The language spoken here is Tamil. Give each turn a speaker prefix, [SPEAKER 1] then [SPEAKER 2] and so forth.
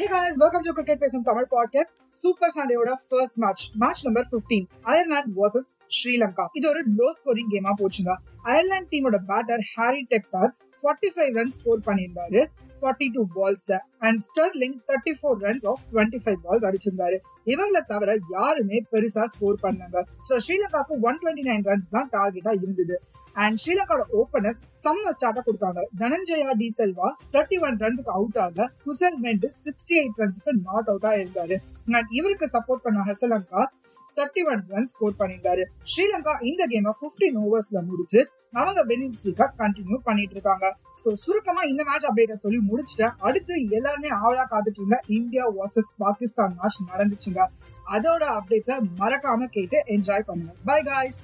[SPEAKER 1] Hey guys welcome to cricket பேசும் Tamil podcast super சண்டேயோட first match match number 15 Ireland versus Sri Lanka இது ஒரு லோ ஸ்கோரிங் கேமா போச்சுங்க. அயர்லாந்து டீமோட batter Harry Tector 45 runs score பண்ணியிருந்தாரு. 42 balls and Stirling 34 runs off 25 balls அடிச்சிருந்தாரு. இவங்களை தவிர யாருமே பெருசா ஸ்கோர் பண்ணாங்க சோ ஸ்ரீலங்காக்கு 129 ரன்ஸ் தான் டார்கெட்டா இருந்தது. அண்ட் ஸ்ரீலங்காவோட ஓபனர்ஸ் செம்ம ஸ்டார்ட்டா கொடுத்தாங்க. தனஞ்சயா டி செல்வா தேர்ட்டி ஒன் ரன்ஸுக்கு அவுட் ஆக குசல் மெண்டு சிக்ஸ்டி எயிட் ரன்ஸுக்கு நாட் அவுட்டா இருந்தாரு. இவருக்கு சப்போர்ட் பண்ண Asalanka thirty one run score பண்ணியிருந்தாரு. ஸ்ரீலங்கா இந்த கேமை பிப்டீன் ஓவர்ஸ்ல முடிச்சு அவங்க வின்னிங் ஸ்ட்ரீக்கா கண்டினியூ பண்ணிட்டு இருக்காங்க. சோ சுருக்கமா இந்த மேட்ச் அப்டேட்ட சொல்லி முடிச்சுட்டேன் அடுத்து எல்லாருமே ஆவலா காத்துட்டு இருந்த இந்தியா வர்சஸ் பாகிஸ்தான் மேட்ச் நடந்துச்சுங்க. அதோட அப்டேட்ஸை மறக்காம கேட்டு என்ஜாய் பண்ணுங்க. By guys